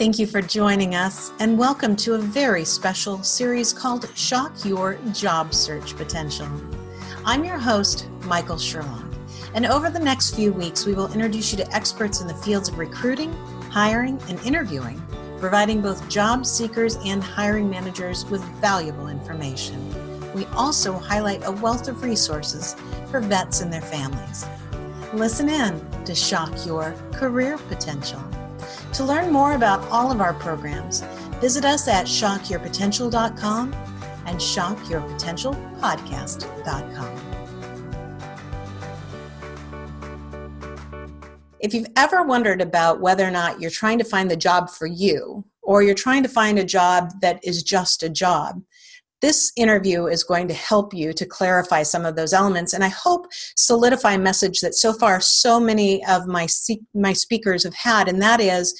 Thank you for joining us, and welcome to a very special series called Shock Your Job Search Potential. I'm your host, Michael Sherlock, and over the next few weeks, we will introduce you to experts in the fields of recruiting, hiring, and interviewing, providing both job seekers and hiring managers with valuable information. We also highlight a wealth of resources for vets and their families. Listen in to shock your career potential. To learn more about all of our programs, visit us at shockyourpotential.com and shockyourpotentialpodcast.com. If you've ever wondered about whether or not you're trying to find the job for you, or you're trying to find a job that is just a job, this interview is going to help you to clarify some of those elements and I hope solidify a message that so far so many of my my speakers have had and that is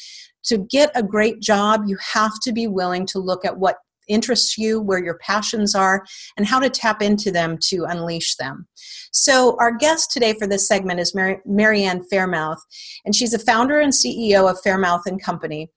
to get a great job you have to be willing to look at what interests you, where your passions are, and how to tap into them to unleash them. So, our guest today for this segment is Mary, Marianne Fairmouth, and she's a founder and CEO of Fairmouth and Company.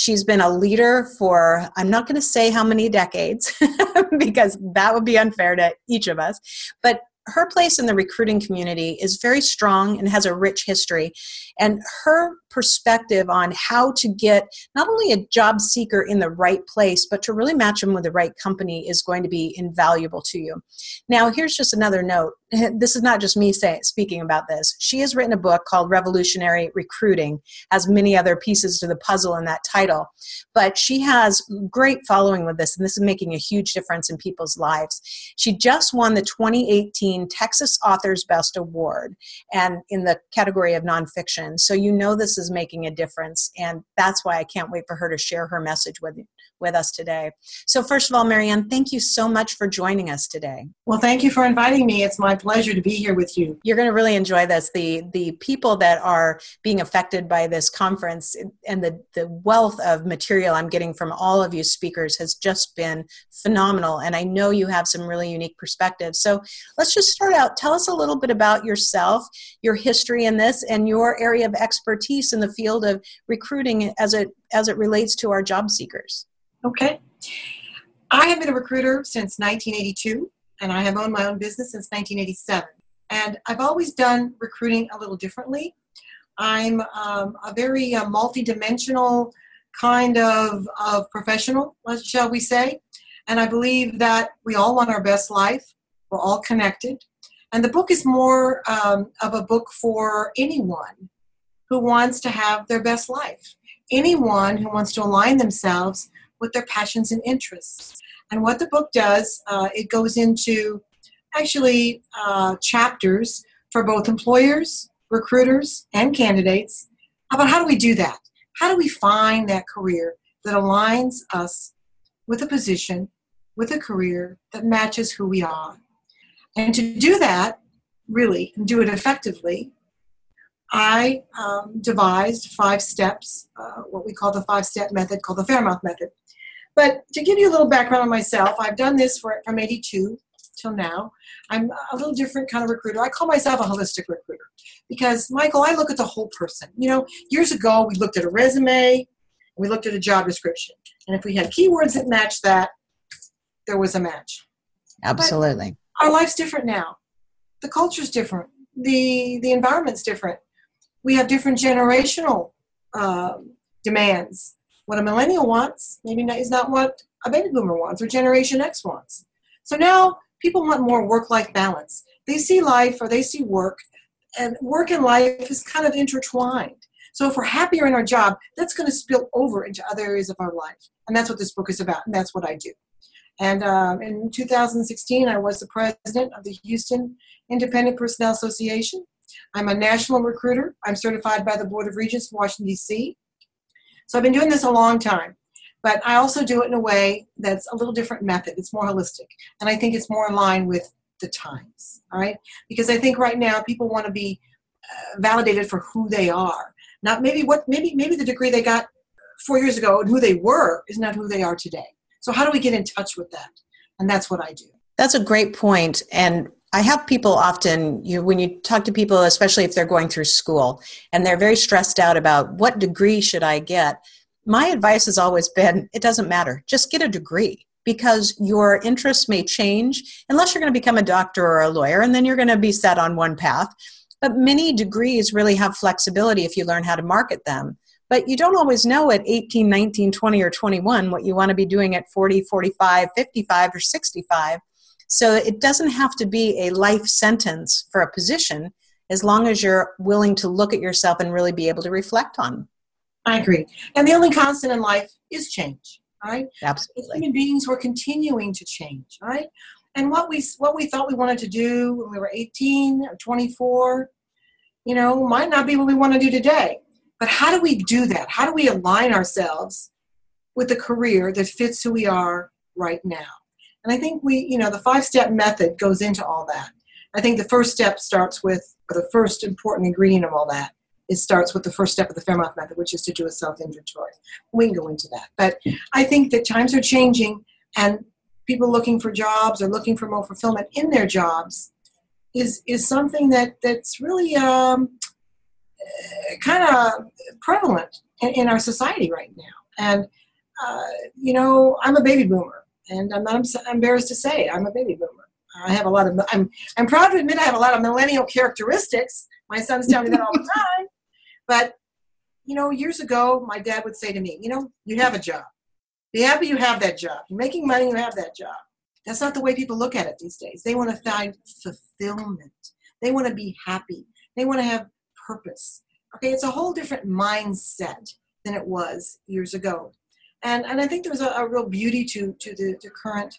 She's been a leader for, I'm not going to say how many decades because that would be unfair to each of us, but her place in the recruiting community is very strong and has a rich history. And her perspective on how to get not only a job seeker in the right place, but to really match them with the right company is going to be invaluable to you. Now, here's just another note. This is not just me say, speaking about this. She has written a book called Revolutionary Recruiting, has many other pieces to the puzzle in that title. But she has great following with this, and this is making a huge difference in people's lives. She just won the 2018 Texas Authors Best Award and in the category of nonfiction. So you know this is making a difference. And that's why I can't wait for her to share her message with, with us today. So, first of all, Mary Ann, thank you so much for joining us today. Well, thank you for inviting me. It's my pleasure to be here with you. You're going to really enjoy this. The, the people that are being affected by this conference and the, the wealth of material I'm getting from all of you speakers has just been phenomenal. And I know you have some really unique perspectives. So, let's just start out. Tell us a little bit about yourself, your history in this, and your area of expertise in the field of recruiting as it as it relates to our job seekers. Okay. I have been a recruiter since 1982 and I have owned my own business since 1987. And I've always done recruiting a little differently. I'm um, a very uh, multidimensional kind of, of professional, shall we say. And I believe that we all want our best life. We're all connected. And the book is more um, of a book for anyone who wants to have their best life, anyone who wants to align themselves with their passions and interests. And what the book does, uh, it goes into actually uh, chapters for both employers, recruiters, and candidates about how do we do that? How do we find that career that aligns us with a position, with a career that matches who we are? And to do that, really, and do it effectively, I um, devised five steps, uh, what we call the five step method, called the Faremouth method. But to give you a little background on myself, I've done this for, from 82 till now. I'm a little different kind of recruiter. I call myself a holistic recruiter because, Michael, I look at the whole person. You know, years ago, we looked at a resume, we looked at a job description. And if we had keywords that matched that, there was a match. Absolutely. Our life's different now. The culture's different. The, the environment's different we have different generational um, demands. What a millennial wants maybe is not what a baby boomer wants or Generation X wants. So now people want more work life balance. They see life or they see work, and work and life is kind of intertwined. So if we're happier in our job, that's going to spill over into other areas of our life. And that's what this book is about, and that's what I do. And um, in 2016, I was the president of the Houston Independent Personnel Association. I'm a national recruiter. I'm certified by the Board of Regents in Washington, D.C. So I've been doing this a long time. But I also do it in a way that's a little different method. It's more holistic. And I think it's more in line with the times. All right? Because I think right now people want to be uh, validated for who they are. Not maybe what maybe maybe the degree they got four years ago and who they were is not who they are today. So how do we get in touch with that? And that's what I do. That's a great point. And I have people often, you, when you talk to people, especially if they're going through school and they're very stressed out about what degree should I get, my advice has always been it doesn't matter, just get a degree because your interests may change unless you're going to become a doctor or a lawyer, and then you're going to be set on one path. But many degrees really have flexibility if you learn how to market them. But you don't always know at 18, 19, 20, or 21 what you want to be doing at 40, 45, 55, or 65. So it doesn't have to be a life sentence for a position as long as you're willing to look at yourself and really be able to reflect on. I agree. And the only constant in life is change, right? Absolutely. As human beings, we're continuing to change, right? And what we what we thought we wanted to do when we were 18 or 24, you know, might not be what we want to do today. But how do we do that? How do we align ourselves with a career that fits who we are right now? And I think we, you know, the five step method goes into all that. I think the first step starts with, or the first important ingredient of all that, it starts with the first step of the Faremouth method, which is to do a self inventory. We can go into that. But I think that times are changing and people looking for jobs or looking for more fulfillment in their jobs is, is something that, that's really um, kind of prevalent in, in, our society right now. And, uh, you know, I'm a baby boomer, and I'm not embarrassed to say I'm a baby boomer. I have a lot of, I'm, I'm proud to admit I have a lot of millennial characteristics. My sons tell me that all the time. But, you know, years ago, my dad would say to me, you know, you have a job. Be happy you have that job. You're making money, you have that job. That's not the way people look at it these days. They want to find fulfillment. They want to be happy. They want to have purpose. Okay, it's a whole different mindset than it was years ago. And, and I think there's a, a real beauty to, to the, the current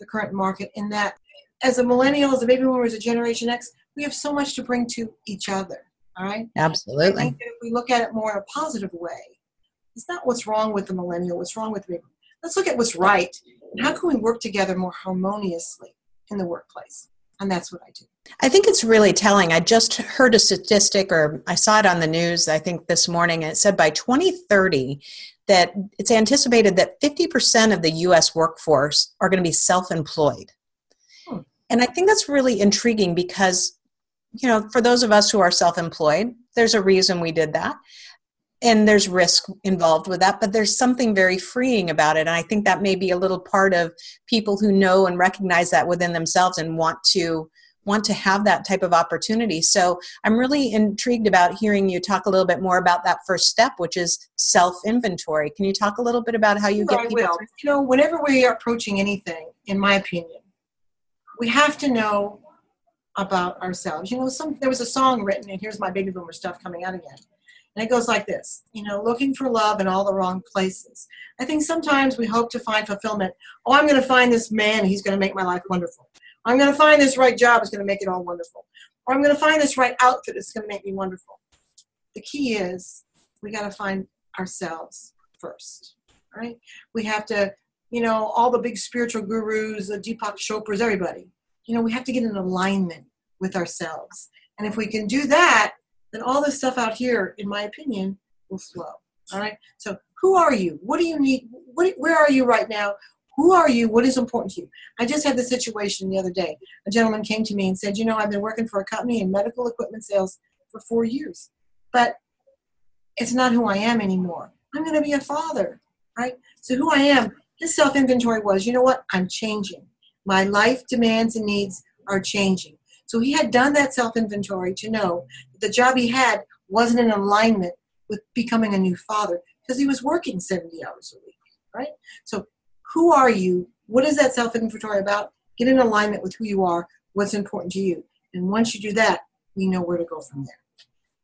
the current market in that as a millennial, as a baby boomer, as a Generation X, we have so much to bring to each other. All right. Absolutely. I think if we look at it more in a positive way, it's not what's wrong with the millennial, what's wrong with me. Let's look at what's right and how can we work together more harmoniously in the workplace. And that's what I do. I think it's really telling. I just heard a statistic, or I saw it on the news, I think this morning, and it said by 2030 that it's anticipated that 50% of the US workforce are going to be self employed. Hmm. And I think that's really intriguing because, you know, for those of us who are self employed, there's a reason we did that. And there's risk involved with that, but there's something very freeing about it. And I think that may be a little part of people who know and recognize that within themselves and want to want to have that type of opportunity. So I'm really intrigued about hearing you talk a little bit more about that first step, which is self inventory. Can you talk a little bit about how you sure, get people? I will. You know, whenever we are approaching anything, in my opinion, we have to know about ourselves. You know, some there was a song written, and here's my baby boomer stuff coming out again. And it goes like this, you know, looking for love in all the wrong places. I think sometimes we hope to find fulfillment. Oh, I'm going to find this man, he's going to make my life wonderful. I'm going to find this right job it's going to make it all wonderful. Or I'm going to find this right outfit it's going to make me wonderful. The key is we got to find ourselves first, right? We have to, you know, all the big spiritual gurus, the Deepak Chopras, everybody, you know, we have to get in alignment with ourselves. And if we can do that, then all this stuff out here, in my opinion, will flow. All right. So, who are you? What do you need? What, where are you right now? Who are you? What is important to you? I just had this situation the other day. A gentleman came to me and said, You know, I've been working for a company in medical equipment sales for four years, but it's not who I am anymore. I'm going to be a father, right? So, who I am, his self inventory was, you know what? I'm changing. My life demands and needs are changing. So, he had done that self inventory to know that the job he had wasn't in alignment with becoming a new father because he was working 70 hours a week, right? So, who are you? What is that self inventory about? Get in alignment with who you are, what's important to you. And once you do that, you know where to go from there.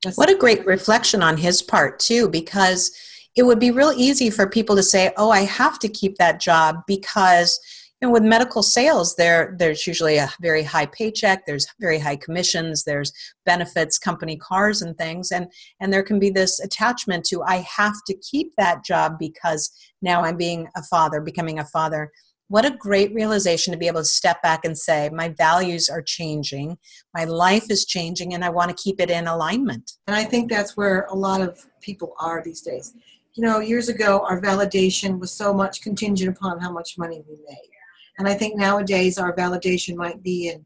That's what a great reflection on his part, too, because it would be real easy for people to say, oh, I have to keep that job because know, with medical sales, there there's usually a very high paycheck. There's very high commissions. There's benefits, company cars, and things, and and there can be this attachment to I have to keep that job because now I'm being a father, becoming a father. What a great realization to be able to step back and say, my values are changing, my life is changing, and I want to keep it in alignment. And I think that's where a lot of people are these days. You know, years ago, our validation was so much contingent upon how much money we made and I think nowadays our validation might be in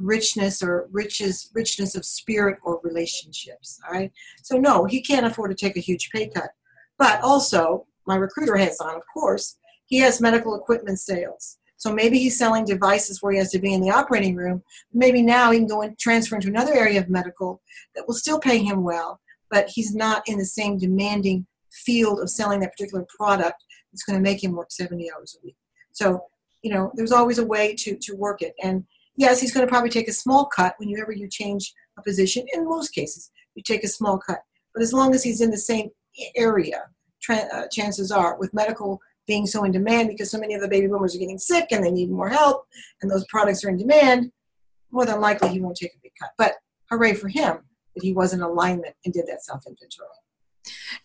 richness or riches, richness of spirit or relationships. All right. So no, he can't afford to take a huge pay cut. But also, my recruiter has on, of course, he has medical equipment sales. So maybe he's selling devices where he has to be in the operating room. Maybe now he can go and transfer into another area of medical that will still pay him well, but he's not in the same demanding field of selling that particular product that's going to make him work 70 hours a week. So, you know, there's always a way to, to work it. And yes, he's going to probably take a small cut whenever you change a position. In most cases, you take a small cut. But as long as he's in the same area, tra- uh, chances are, with medical being so in demand because so many of the baby boomers are getting sick and they need more help and those products are in demand, more than likely he won't take a big cut. But hooray for him that he was in alignment and did that self inventory.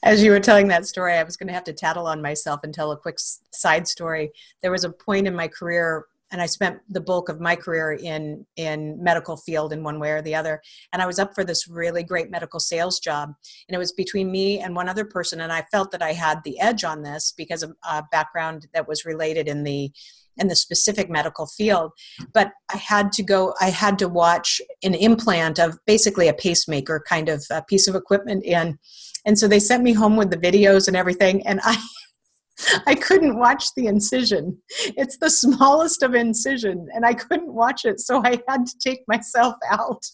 As you were telling that story, I was going to have to tattle on myself and tell a quick side story. There was a point in my career and I spent the bulk of my career in in medical field in one way or the other. And I was up for this really great medical sales job, and it was between me and one other person. And I felt that I had the edge on this because of a background that was related in the in the specific medical field. But I had to go. I had to watch an implant of basically a pacemaker kind of uh, piece of equipment in. And so they sent me home with the videos and everything, and I I couldn't watch the incision. It's the smallest of incision, and I couldn't watch it, so I had to take myself out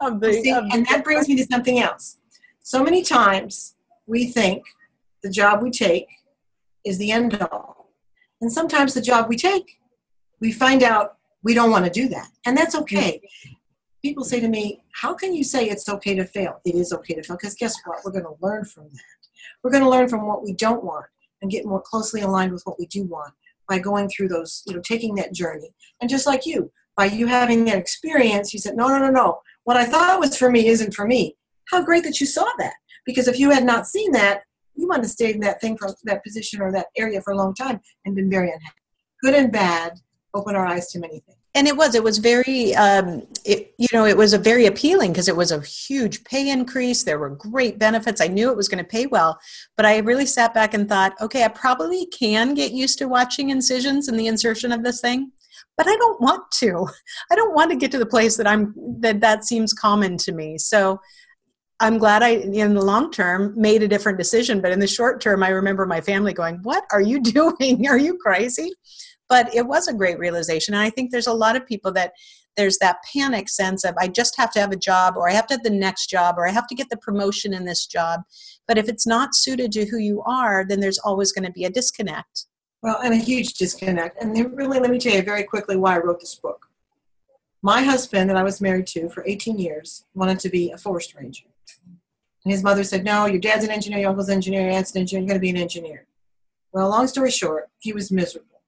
of the. See, of and that brings me to something else. So many times we think the job we take is the end all, and sometimes the job we take, we find out we don't want to do that, and that's okay. People say to me, "How can you say it's okay to fail?" It is okay to fail because guess what? We're going to learn from that. We're going to learn from what we don't want and get more closely aligned with what we do want by going through those, you know, taking that journey. And just like you, by you having that experience, you said, no, no, no, no. What I thought was for me isn't for me. How great that you saw that. Because if you had not seen that, you might have stayed in that thing for that position or that area for a long time and been very unhappy. Good and bad open our eyes to many things. And it was it was very um, it, you know it was a very appealing because it was a huge pay increase. There were great benefits. I knew it was going to pay well but i really sat back and thought okay i probably can get used to watching incisions and the insertion of this thing but i don't want to. I don't want to get to the place that i'm that that seems common to me. So i'm glad i in the long term made a different decision but in the short term i remember my family going what are you doing? Are you crazy? But it was a great realization and i think there's a lot of people that there's that panic sense of i just have to have a job or i have to have the next job or i have to get the promotion in this job. But if it's not suited to who you are then there's always going to be a disconnect. Well and a huge disconnect and really let me tell you very quickly why i wrote this book. My husband that i was married to for 18 years wanted to be a forest ranger and his mother said no your dad's an engineer your uncle's an engineer your aunt's an engineer you're going to be an engineer well long story short he was miserable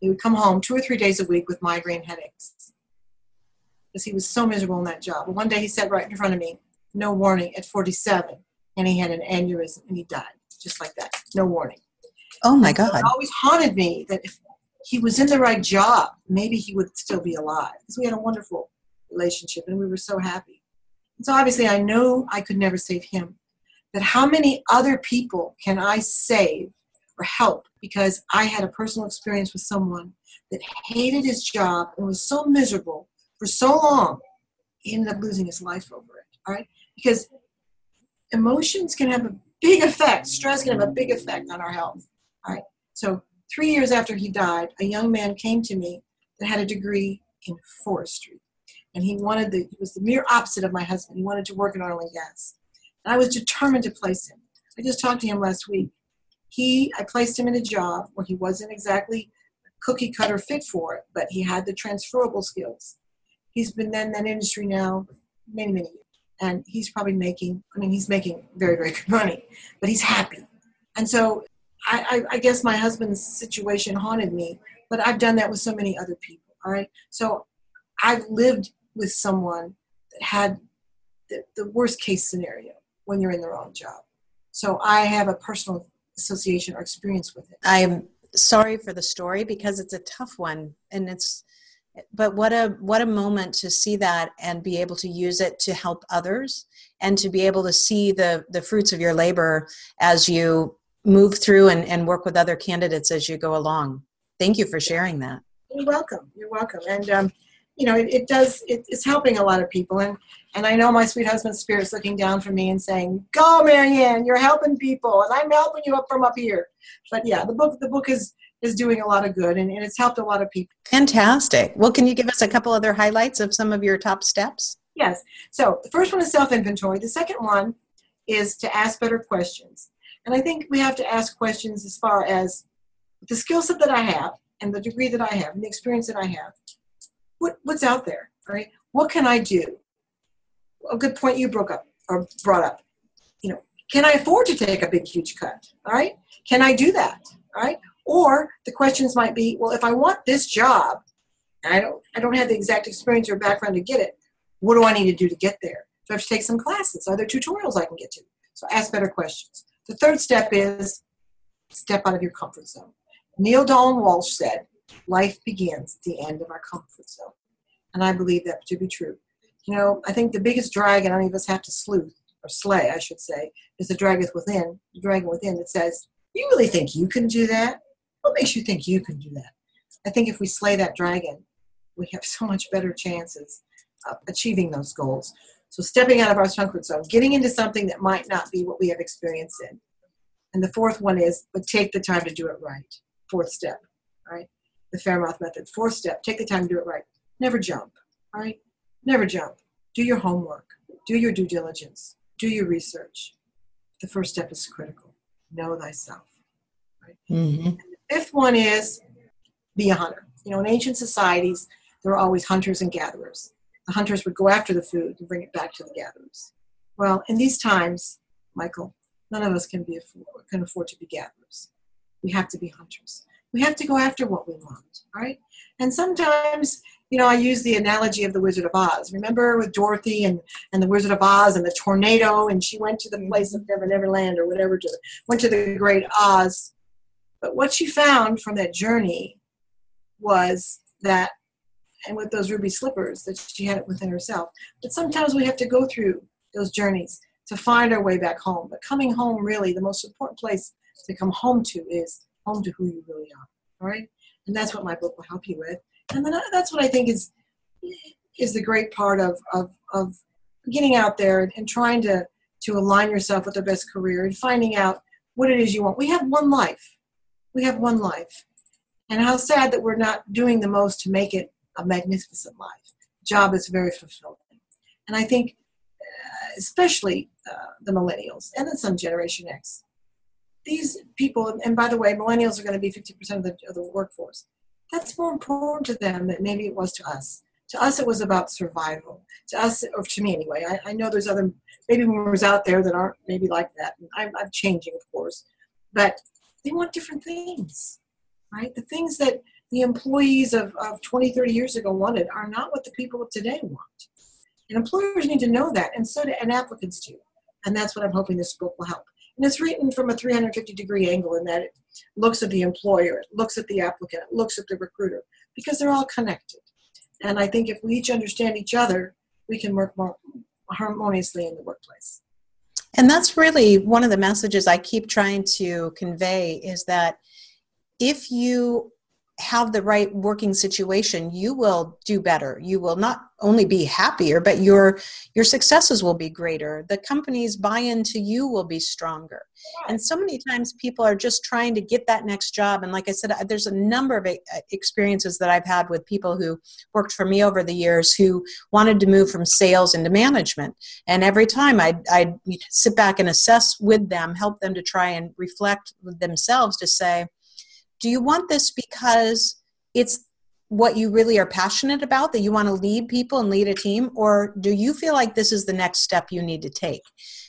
he would come home two or three days a week with migraine headaches because he was so miserable in that job. one day he sat right in front of me, no warning, at 47, and he had an aneurysm and he died just like that, no warning. Oh my God. it always haunted me that if he was in the right job, maybe he would still be alive because we had a wonderful relationship and we were so happy. So obviously I know I could never save him. But how many other people can I save or help because I had a personal experience with someone that hated his job and was so miserable for so long, he ended up losing his life over it. All right? Because emotions can have a big effect, stress can have a big effect on our health. All right? So, three years after he died, a young man came to me that had a degree in forestry. And he wanted the, he was the mere opposite of my husband. He wanted to work in oil and gas. And I was determined to place him. I just talked to him last week he I placed him in a job where he wasn't exactly cookie cutter fit for it, but he had the transferable skills. He's been in that industry now many, many years. And he's probably making, I mean, he's making very, very good money, but he's happy. And so I, I, I guess my husband's situation haunted me, but I've done that with so many other people. All right. So I've lived with someone that had the, the worst case scenario when you're in the wrong job. So I have a personal association or experience with it. I'm sorry for the story because it's a tough one and it's but what a what a moment to see that and be able to use it to help others and to be able to see the the fruits of your labor as you move through and, and work with other candidates as you go along thank you for sharing that you're welcome you're welcome and um, you know, it, it does, it, it's helping a lot of people. And, and I know my sweet husband's spirit's looking down from me and saying, go, Mary Ann, you're helping people. And I'm helping you up from up here. But yeah, the book, the book is, is doing a lot of good and, and it's helped a lot of people. Fantastic. Well, can you give us a couple other highlights of some of your top steps? Yes. So the first one is self inventory. The second one is to ask better questions. And I think we have to ask questions as far as the skill set that I have and the degree that I have and the experience that I have. What, what's out there, right? What can I do? A good point you broke up or brought up. You know, can I afford to take a big, huge cut? All right. Can I do that? All right. Or the questions might be, well, if I want this job, I don't, I don't have the exact experience or background to get it, what do I need to do to get there? Do I have to take some classes? Are there tutorials I can get to? So ask better questions. The third step is step out of your comfort zone. Neale Donald Walsch said, life begins at the end of our comfort zone. And I believe that to be true. You know, I think the biggest dragon any of us have to sleuth, or slay, I should say, is the dragon within, the dragon within that says, You really think you can do that? What makes you think you can do that? I think if we slay that dragon, we have so much better chances of achieving those goals. So stepping out of our comfort zone, getting into something that might not be what we have experience in. And the fourth one is, but take the time to do it right. Fourth step, right? The Faremouth method. Fourth step, take the time to do it right. Never jump, right? Never jump. Do your homework. Do your due diligence. Do your research. The first step is critical. Know thyself. Right? Mm-hmm. the fifth one is be a hunter. You know, in ancient societies, there were always hunters and gatherers the hunters would go after the food and bring it back to the gatherers. Well, in these times, Michael, none of us can be afford, can afford to be gatherers. We have to be hunters. We have to go after what we want, right? And sometimes, you know, I use the analogy of the Wizard of Oz. Remember with Dorothy and, and the Wizard of Oz and the tornado, and she went to the mm-hmm. place of Never Never Land or whatever, to, went to the Great Oz. But what she found from that journey was that and with those ruby slippers that she had it within herself. But sometimes we have to go through those journeys to find our way back home. But coming home, really, the most important place to come home to is home to who you really are. All right, and that's what my book will help you with. And then that's what I think is is the great part of of of getting out there and trying to to align yourself with the best career and finding out what it is you want. We have one life. We have one life. And how sad that we're not doing the most to make it a magnificent life. Job is very fulfilling. And I think, uh, especially uh, the millennials and then some Generation X, these people, and by the way, millennials are going to be 50% of the, of the workforce. That's more important to them than maybe it was to us. To us, it was about survival. To us, or to me anyway, I, I know there's other baby boomers out there that aren't maybe like that. I'm, I'm changing, of course, but they want different things, right? The things that the employees of, of 20, 30 years ago wanted are not what the people of today want. And employers need to know that, and so do and applicants do. And that's what I'm hoping this book will help. And it's written from a 350 degree angle in that it looks at the employer, it looks at the applicant, it looks at the recruiter, because they're all connected. And I think if we each understand each other, we can work more harmoniously in the workplace. And that's really one of the messages I keep trying to convey is that if you have the right working situation you will do better. You will not only be happier but your your successes will be greater. The company's buy-in to you will be stronger. And so many times people are just trying to get that next job. And like i said there's a number of uh, experiences that i've had with people who worked for me over the years who wanted to move from sales into management. And every time i'd, I'd sit back and assess with them help them to try and reflect with themselves to say do you want this because it's what you really are passionate about that you want to lead people and lead a team? Or do you feel like this is the next step you need to take?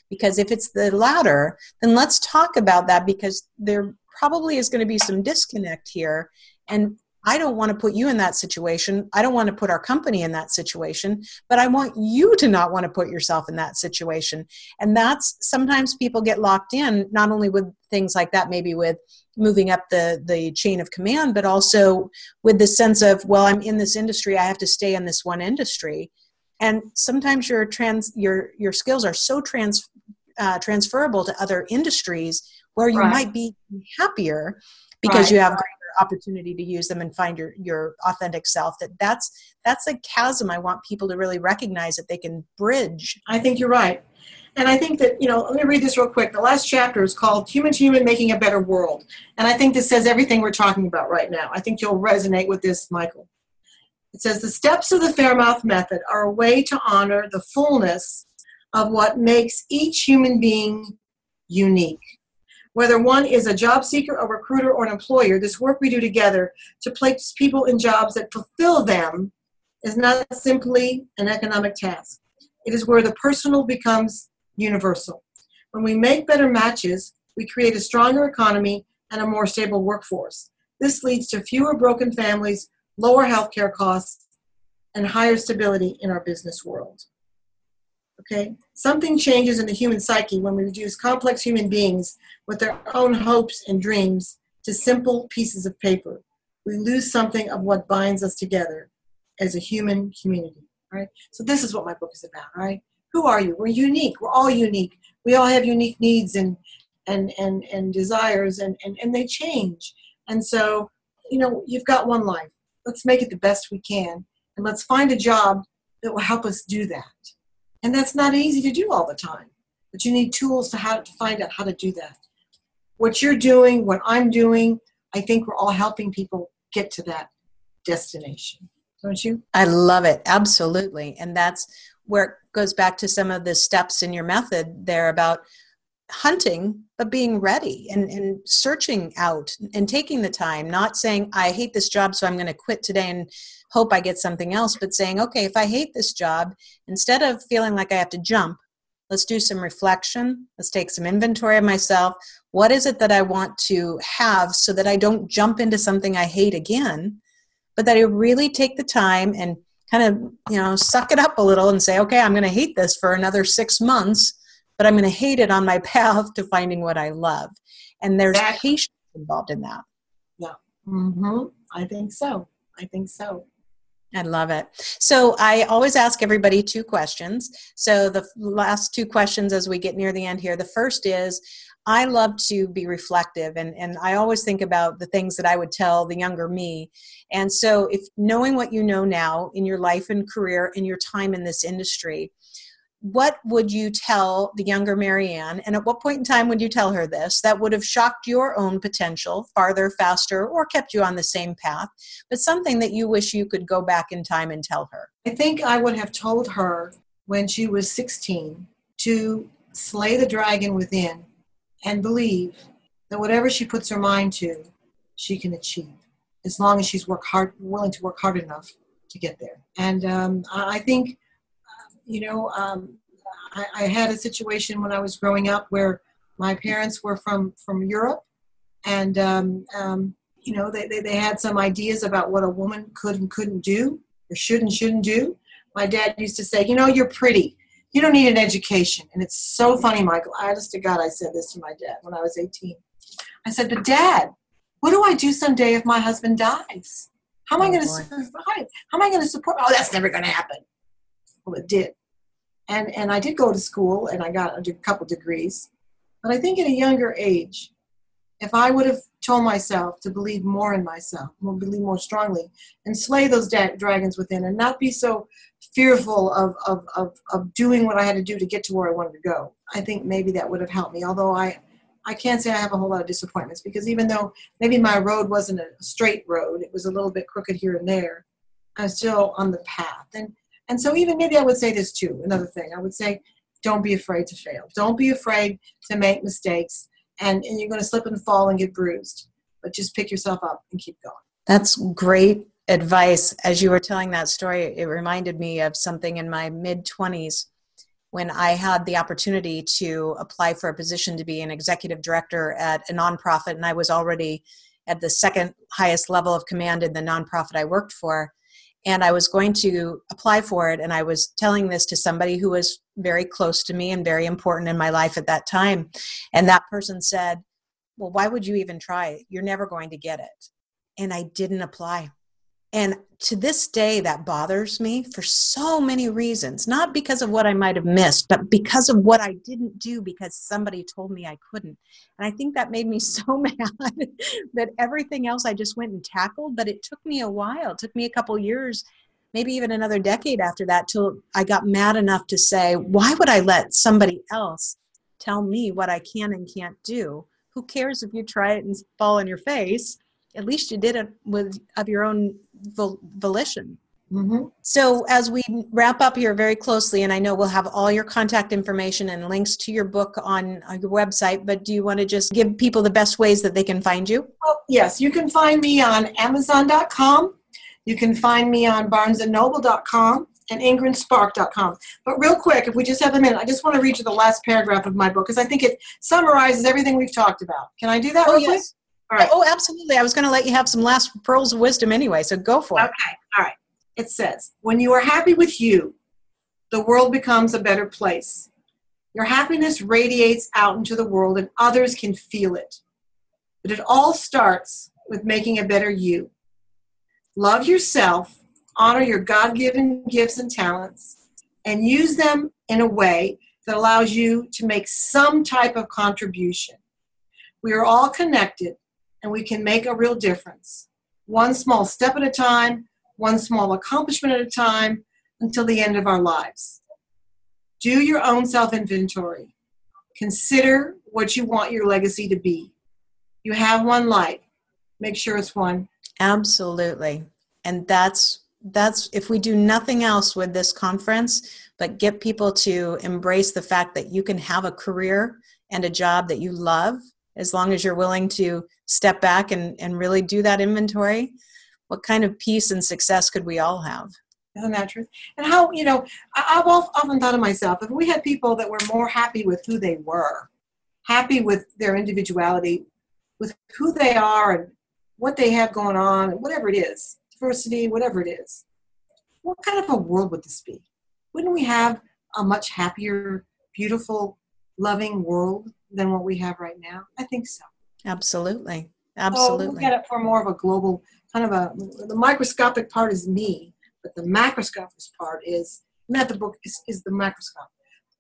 Because if it's the latter then let's talk about that because there probably is going to be some disconnect here. And I don't want to put you in that situation. I don't want to put our company in that situation, but I want you to not want to put yourself in that situation. And that's sometimes people get locked in, not only with things like that, maybe with moving up the, the chain of command, but also with the sense of, well, I'm in this industry, I have to stay in this one industry. And sometimes your trans your your skills are so trans uh, transferable to other industries where you right. might be happier because right. you have opportunity to use them and find your your authentic self that that's that's a chasm i want people to really recognize that they can bridge. I think you're right. And i think that you know let me read this real quick. The last chapter is called human to human making a better world. And i think this says everything we're talking about right now. I think you'll resonate with this michael. It says the steps of the Faremouth method are a way to honor the fullness of what makes each human being unique whether one is a job seeker, a recruiter, or an employer, this work we do together to place people in jobs that fulfill them is not simply an economic task. It is where the personal becomes universal. When we make better matches, we create a stronger economy and a more stable workforce. This leads to fewer broken families, lower healthcare costs, and higher stability in our business world. Okay? Something changes in the human psyche when we reduce complex human beings with their own hopes and dreams to simple pieces of paper. We lose something of what binds us together as a human community. Right? So this is what my book is about, right? Who are you? We're unique. We're all unique. We all have unique needs and and and, and desires and, and, and they change. And so, you know, you've got one life. Let's make it the best we can and let's find a job that will help us do that. And that's not easy to do all the time. But you need tools to how to find out how to do that. What you're doing, what I'm doing, I think we're all helping people get to that destination. Don't you? I love it. Absolutely. And that's where it goes back to some of the steps in your method there about hunting but being ready and, mm-hmm. and searching out and taking the time not saying i hate this job so i'm going to quit today and hope I get something else, but saying, okay, if I hate this job, instead of feeling like I have to jump, let's do some reflection. Let's take some inventory of myself. What is it that I want to have so that I don't jump into something I hate again, but that I really take the time and kind of, you know, suck it up a little and say, okay, I'm going to hate this for another six months, but I'm going to hate it on my path to finding what I love. And there's patience involved in that. Yeah. Mm-hmm. I think so. I think so. I love it. So I always ask everybody two questions. So the last two questions as we get near the end here. The first is I love to be reflective and, and I always think about the things that I would tell the younger me. And so if knowing what you know now in your life and career and your time in this industry, what would you tell the younger Mary Ann, and at what point in time would you tell her this that would have shocked your own potential farther, faster, or kept you on the same path, but something that you wish you could go back in time and tell her? I think I would have told her when she was 16 to slay the dragon within and believe that whatever she puts her mind to, she can achieve as long as she's work hard, willing to work hard enough to get there. And um, I think you know, um, I, I, had a situation when I was growing up where my parents were from from Europe, and um, um, you know, they, they, they had some ideas about what a woman could and couldn't do, or should and shouldn't do. My dad used to say, you know, you're pretty. You don't need an education. And it's so funny, Michael. Honest to God, I said this to my dad when I was 18. I said, but dad, what do I do someday if my husband dies? How am I oh, going to survive? How am I going to support? Oh, that's never going to happen. Well, it did and and I did go to school and I got a couple degrees, but I think at a younger age, if I would have told myself to believe more in myself, believe more strongly, and slay those da- dragons within, and not be so fearful of, of, of, of doing what I had to do to get to where I wanted to go, I think maybe that would have helped me. Although I, I can't say I have a whole lot of disappointments because even though maybe my road wasn't a straight road, it was a little bit crooked here and there, I'm still on the path. And and so, even maybe I would say this too another thing I would say, don't be afraid to fail. Don't be afraid to make mistakes. And, and you're going to slip and fall and get bruised, but just pick yourself up and keep going. That's great advice. As you were telling that story, it reminded me of something in my mid 20s when I had the opportunity to apply for a position to be an executive director at a nonprofit, and I was already at the second highest level of command in the nonprofit I worked for and I was going to apply for it. And I was telling this to somebody who was very close to me and very important in my life at that time. And that person said, Well, why would you even try? You're never going to get it. And I didn't apply. And to this day, that bothers me for so many reasons. Not because of what I might have missed, but because of what I didn't do because somebody told me I couldn't. And I think that made me so mad that everything else I just went and tackled. But it took me a while, it took me a couple years, maybe even another decade after that, till I got mad enough to say, why would I let somebody else tell me what I can and can't do? Who cares if you try it and fall on your face? At least you did it with of your own volition. Mm-hmm. So, as we wrap up here very closely, and I know we'll have all your contact information and links to your book on, on your website, but do you want to just give people the best ways that they can find you? Oh, yes, you can find me on Amazon.com. You can find me on BarnesandNoble.com and IngramSpark.com. But real quick, if we just have a minute, I just want to read you the last paragraph of my book because I think it summarizes everything we've talked about. Can I do that? Oh, yes. All right. Oh, absolutely. I was going to let you have some last pearls of wisdom anyway, so go for it. Okay. All right. It says, when you are happy with you, the world becomes a better place. Your happiness radiates out into the world and others can feel it. But it all starts with making a better you. Love yourself, honor your God given gifts and talents, and use them in a way that allows you to make some type of contribution. We are all connected and we can make a real difference. One small step at a time, one small accomplishment at a time, until the end of our lives. Do your own self inventory. Consider what you want your legacy to be. You have one life. Make sure it's one. Absolutely. And that's that's if we do nothing else with this conference but get people to embrace the fact that you can have a career and a job that you love as long as you're willing to step back and, and really do that inventory what kind of peace and success could we all have? Isn't that true? And how you know i've often thought of myself if we had people that were more happy with who they were happy with their individuality with who they are and what they have going on whatever it is diversity whatever it is what kind of a world would this be? Wouldn't we have a much happier beautiful loving world than what we have right now? I think so. Absolutely. Absolutely. So look at it for more of a global kind of a the microscopic part is me, but the macroscopic part is not the book is, is the microscope.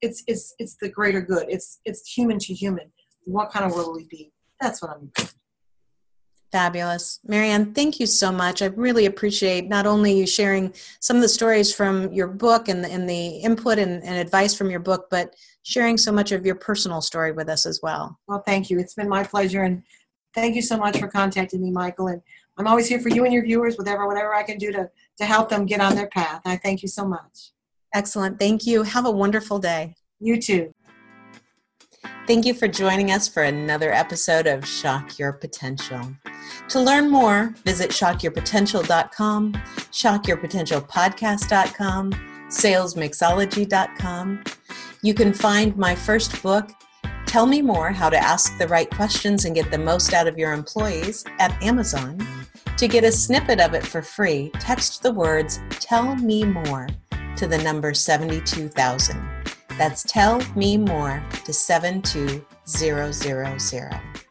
It's it's it's the greater good. It's it's human to human. What kind of world will we be? That's what I'm Fabulous. Mary Ann, thank you so much. I really appreciate not only you sharing some of the stories from your book and the, and the input and, and advice from your book, but sharing so much of your personal story with us as well. Well, thank you. It's been my pleasure. And thank you so much for contacting me, Michael. And I'm always here for you and your viewers, whatever, whatever I can do to, to help them get on their path. I thank you so much. Excellent. Thank you. Have a wonderful day. You too. Thank you for joining us for another episode of Shock Your Potential. To learn more, visit shockyourpotential.com, shockyourpotentialpodcast.com, salesmixology.com. You can find my first book, Tell Me More How to Ask the Right Questions and Get the Most Out of Your Employees, at Amazon. To get a snippet of it for free, text the words Tell Me More to the number 72000. That's Tell Me More to 72000.